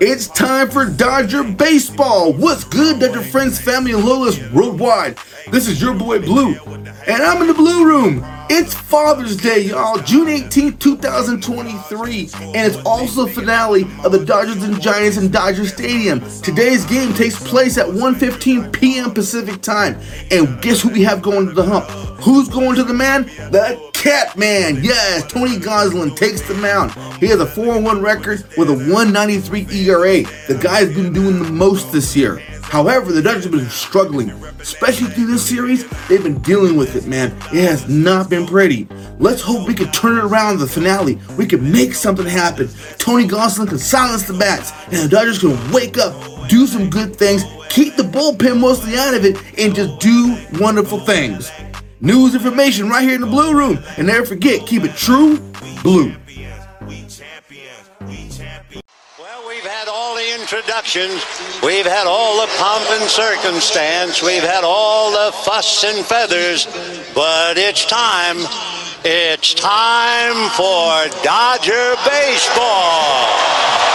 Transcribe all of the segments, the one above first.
It's time for Dodger Baseball. What's good, Dodger friends, family, and loyalists worldwide? This is your boy Blue, and I'm in the Blue Room. It's Father's Day, y'all, June 18, 2023, and it's also the finale of the Dodgers and Giants in Dodger Stadium. Today's game takes place at 1:15 p.m. Pacific Time, and guess who we have going to the hump? Who's going to the man? The Cat Man. Yes, Tony Gonsolin takes the mound. He has a 4-1 record with a 193 ERA. The guy's been doing the most this year. However, the Dodgers have been struggling, especially through this series. They've been dealing with it, man. It has not been pretty. Let's hope we can turn it around in the finale. We can make something happen. Tony Gonsolin can silence the bats, and the Dodgers can wake up, do some good things, keep the bullpen mostly out of it, and just do wonderful things. News information right here in the Blue Room. And never forget, keep it true, blue. Well, we've had all the introductions. We've had all the pomp and circumstance. We've had all the fuss and feathers. But it's time. It's time for Dodger Baseball.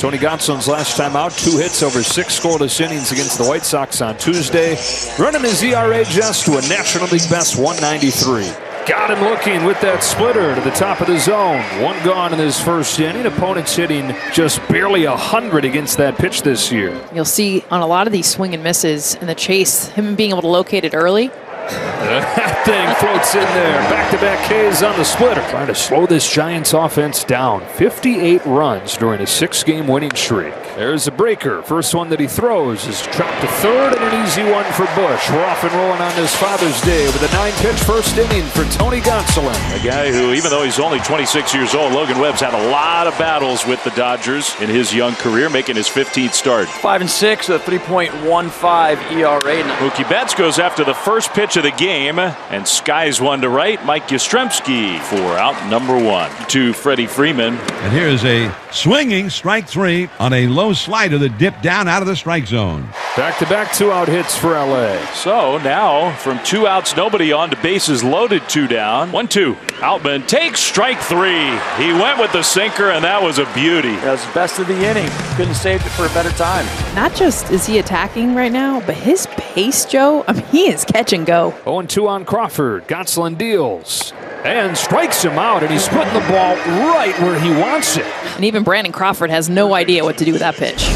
Tony Gonsolin's last time out, two hits over six scoreless innings against the White Sox on Tuesday, running his ERA just to a National League best 193. Got him looking with that splitter to the top of the zone. One gone in his first inning. Opponents hitting just barely 100 against that pitch this year. You'll see on a lot of these swing and misses in the chase, him being able to locate it early. That thing floats in there. Back-to-back Ks on the splitter. Trying to slow this Giants offense down. 58 runs during a six-game winning streak. There's a breaker. First one that he throws is trapped to third and an easy one for Busch. We're off and rolling on this Father's Day with a nine-pitch first inning for Tony Gonsolin. A guy who, even though he's only 26 years old, Logan Webb's had a lot of battles with the Dodgers in his young career, making his 15th start. Five and six with a 3.15 ERA. Mookie Betts goes after the first pitch of the game and skies one to right. Mike Yastrzemski for out number one to Freddie Freeman. And here's a swinging strike three on a low slider that dipped down out of the strike zone. Back-to-back two-out hits for LA. So now from two outs, nobody on to bases loaded, two down. One two. Outman takes strike three. He went with the sinker, and that was a beauty. That was the best of the inning. Couldn't save it for a better time. Not just is he attacking right now, but his pace, Joe, I mean, he is catch and go. 0 2 on Crawford. Gonsolin deals and strikes him out, and he's putting the ball right where he wants it. And even Brandon Crawford has no idea what to do with that pitch.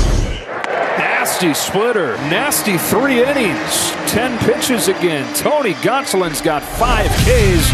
Nasty splitter, nasty three innings, 10 pitches again. Tony Gonsolin's got five Ks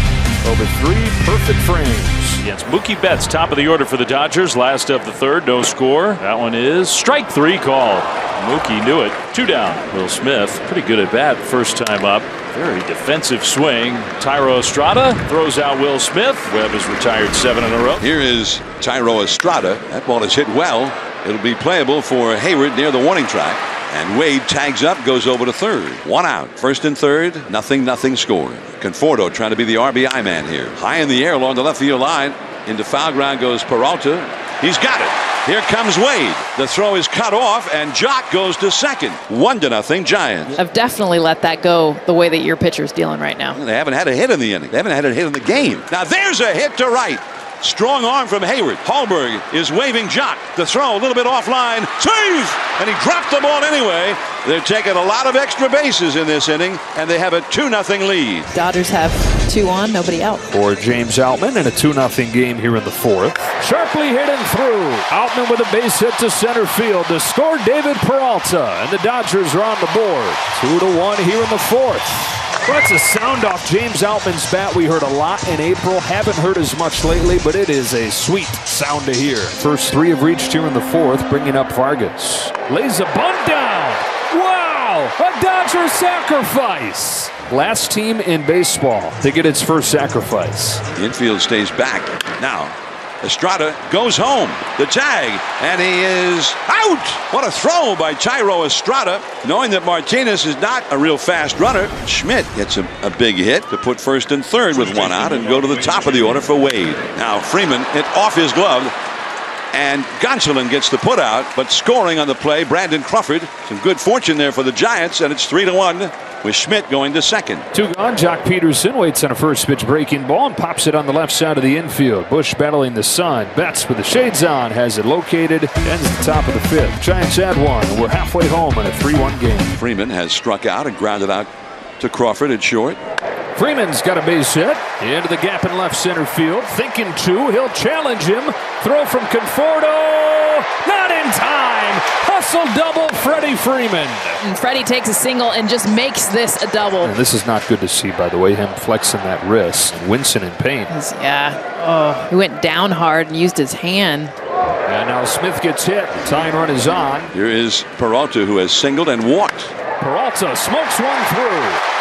over three perfect frames. Against Mookie Betts, top of the order for the Dodgers. Last of the third, no score. That one is strike three call. Mookie knew it. Two down. Will Smith, pretty good at bat first time up. Very defensive swing. Thairo Estrada throws out Will Smith. Webb has retired seven in a row. Here is Thairo Estrada. That ball is hit well. It'll be playable for Heyward near the warning track. And Wade tags up, goes over to third. One out. First and third, nothing, nothing scored. Conforto trying to be the RBI man here. High in the air along the left field line. Into foul ground goes Peralta. He's got it. Here comes Wade. The throw is cut off, and Joc goes to second. One to nothing, Giants. I've definitely let that go the way that your pitcher's dealing right now. They haven't had a hit in the inning. They haven't had a hit in the game. Now there's a hit to right. Strong arm from Heyward. Hallberg is waving Joc. The throw a little bit offline. Save! And he dropped the ball anyway. They're taking a lot of extra bases in this inning, and they have a 2 0 lead. Dodgers have two on, nobody out. For James Outman in a 2 0 game here in the fourth. Sharply hit and through. Outman with a base hit to center field to score David Peralta. And the Dodgers are on the board. 2 to 1 here in the fourth. Well, that's a sound off James Outman's bat. We heard a lot in April. Haven't heard as much lately, but it is a sweet sound to hear. First three have reached here in the fourth, bringing up Vargas. Lays a bunt down. Wow! A Dodger sacrifice. Last team in baseball to get its first sacrifice. The infield stays back. Now, Estrada goes home. The tag, and he is out. What a throw by Thairo Estrada. Knowing that Martinez is not a real fast runner, Schmitt gets a, a big hit to put first and third with one out and go to the top of the order for Wade. Now Freeman hit off his glove. And Gonsolin gets the putout, but scoring on the play, Brandon Crawford. Some good fortune there for the Giants, and it's three to one. with Schmitt going to second. Two gone. Joc Pederson waits on a first pitch breaking ball and pops it on the left side of the infield. Busch battling the sun. Betts with the shades on has it located. Ends the top of the fifth. Giants add one. And we're halfway home in a 3 1 game. Freeman has struck out and grounded out to Crawford at short. Freeman's got a base hit. Into the gap in left center field. Thinking two. He'll challenge him. Throw from Conforto. Not in time. Hustle double Freddie Freeman. And Freddie takes a single and just makes this a double. And this is not good to see, by the way. Him flexing that wrist. Winston in pain. Yeah. Oh, he went down hard and used his hand. And now Smith gets hit. The tying run is on. Here is Peralta who has singled and walked. Peralta smokes one through.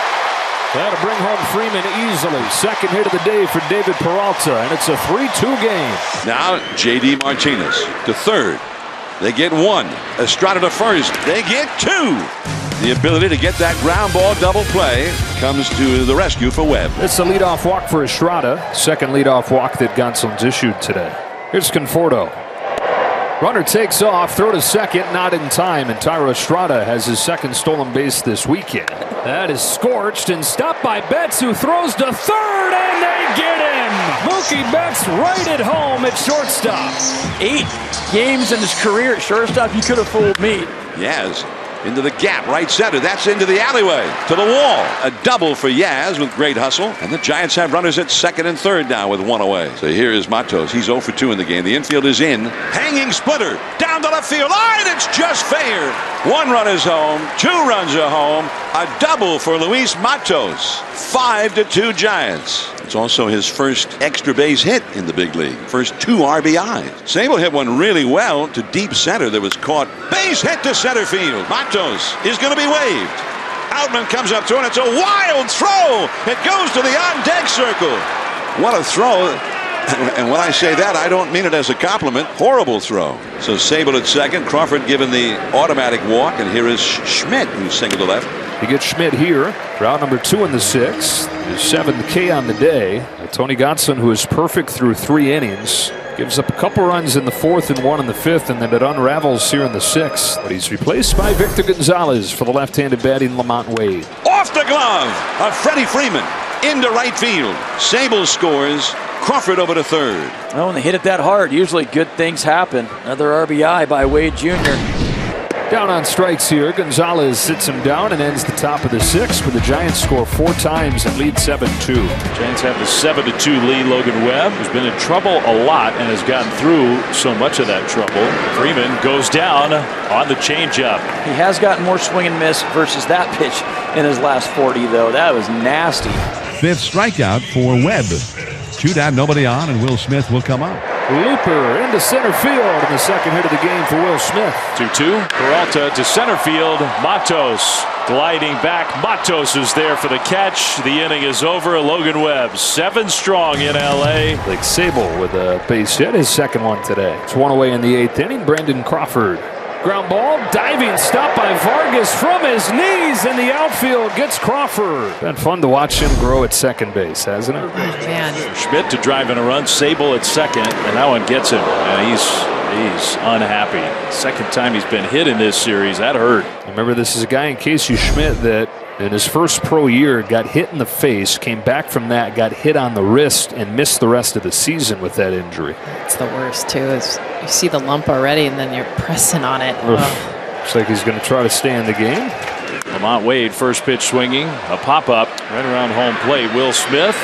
That'll bring home Freeman easily. Second hit of the day for David Peralta, and it's a 3-2 game. Now J.D. Martinez to third. They get one. Estrada to first. They get two. The ability to get that ground ball double play comes to the rescue for Webb. It's the leadoff walk for Estrada. Second leadoff walk that Gonsolin's issued today. Here's Conforto. Runner takes off, throw to second, not in time, and Thairo Estrada has his second stolen base this weekend. That is scorched and stopped by Betts, who throws to third, and they get him. Mookie Betts right at home at shortstop. Eight games in his career at shortstop, you could have fooled me. Yaz into the gap, right center. That's into the alleyway, to the wall. A double for Yaz with great hustle. And the Giants have runners at second and third now with one away. So here is Matos. He's 0 for 2 in the game. The infield is in. Hanging splitter down to left field line. It's just fair. One run is home. Two runs are home. A double for Luis Matos. Five to two Giants. It's also his first extra base hit in the big league. First two RBIs. Sabol hit one really well to deep center that was caught. Base hit to center field. Matos is going to be waved. Outman comes up to it. It's a wild throw. It goes to the on deck circle. What a throw. And when I say that, I don't mean it as a compliment. Horrible throw. So Sabol at second. Crawford given the automatic walk. And here is Schmitt who's single to left. You get Schmitt here. round number two in the sixth. His seventh K on the day. Tony Gonsolin, who is perfect through three innings, gives up a couple runs in the fourth and one in the fifth, and then it unravels here in the sixth. But he's replaced by Victor Gonzalez for the left-handed batting LaMonte Wade. Off the glove of Freddie Freeman into right field. Sabol scores. Crawford over to third. Well, when they hit it that hard, usually good things happen. Another RBI by Wade Jr. Down on strikes here. Gonzalez sits him down and ends the top of the sixth, where the Giants score four times and lead 7 2. Giants have the 7 2 lead. Logan Webb, who's been in trouble a lot and has gotten through so much of that trouble. Freeman goes down on the changeup. He has gotten more swing and miss versus that pitch in his last 40, though. That was nasty. Fifth strikeout for Webb. Two down, nobody on, and Will Smith will come up. Looper into center field in the second hit of the game for Will Smith. 2 2. Peralta to center field. Matos gliding back. Matos is there for the catch. The inning is over. Logan Webb, seven strong in LA. Blake Sabol with a base hit, his second one today. It's one away in the eighth inning. Brandon Crawford. Ground ball, diving stop by Vargas from his knees in the outfield gets Crawford. Been fun to watch him grow at second base, hasn't it? Oh, man, Schmitt to drive in a run. Sabol at second, and that one gets him. And he's he's unhappy. Second time he's been hit in this series. That hurt. Remember, this is a guy in Casey Schmitt that in his first pro year got hit in the face, came back from that, got hit on the wrist, and missed the rest of the season with that injury. it's the worst too. Is you see the lump already, and then you're pressing on it. Looks like he's going to try to stay in the game. LaMonte Wade, first pitch swinging, a pop up right around home plate. Will Smith,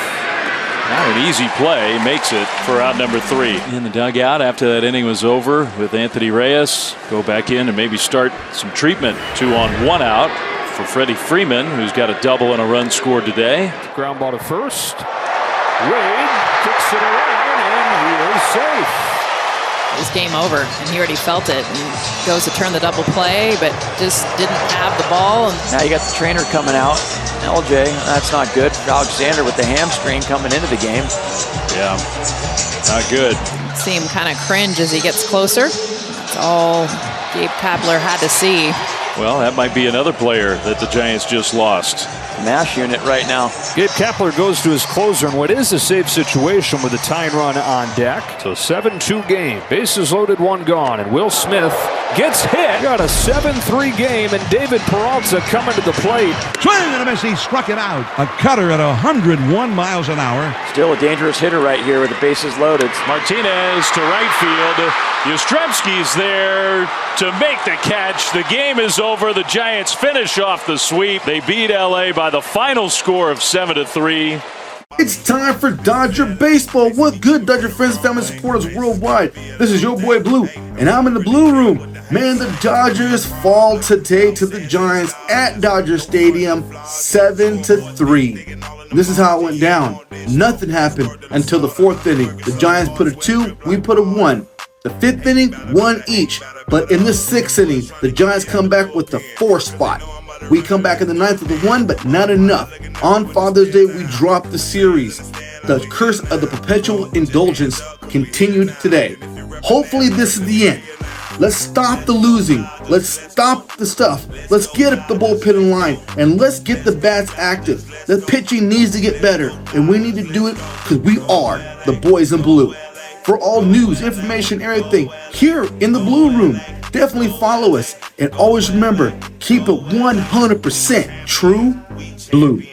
not an easy play, makes it for out number three. In the dugout after that inning was over with Anthony Reyes. Go back in and maybe start some treatment. Two on, one out for Freddie Freeman, who's got a double and a run scored today. Ground ball to first. Wade kicks it around, and he is safe. It was game over, and he already felt it. And goes to turn the double play, but just didn't have the ball. Now you got the trainer coming out. LJ, that's not good. Alexander with the hamstring coming into the game. Yeah, not good. see him kind of cringe as he gets closer. That's all Gabe Kapler had to see. Well, that might be another player that the Giants just lost. Mash unit right now. Gabe Kapler goes to his closer in what is a safe situation with a tying run on deck. So 7 2 game. Bases loaded, one gone. And Will Smith gets hit. Got a 7-3 game, and David Peralta coming to the plate. Swing and a miss. He struck him out. A cutter at 101 miles an hour. Still a dangerous hitter right here with the bases loaded. Martinez to right field. Yastrzemski's there to make the catch. The game is over. The Giants finish off the sweep. They beat LA by the final score of 7 to 3. It's time for Dodger Baseball. What good, Dodger friends, family supporters worldwide? This is your boy Blue, and I'm in the Blue Room. Man, the Dodgers fall today to the Giants at Dodger Stadium, seven to three. This is how it went down. Nothing happened until the fourth inning. The Giants put a two, we put a one. The fifth inning, one each. But in the sixth inning, the Giants come back with the four spot. We come back in the ninth with a one, but not enough. On Father's Day, we drop the series. The curse of the perpetual indulgence continued today. Hopefully, this is the end. Let's stop the losing. Let's stop the stuff. Let's get the bullpen in line and let's get the bats active. The pitching needs to get better, and we need to do it because we are the boys in blue. For all news, information, everything here in the Blue Room, definitely follow us and always remember keep it 100% true blue.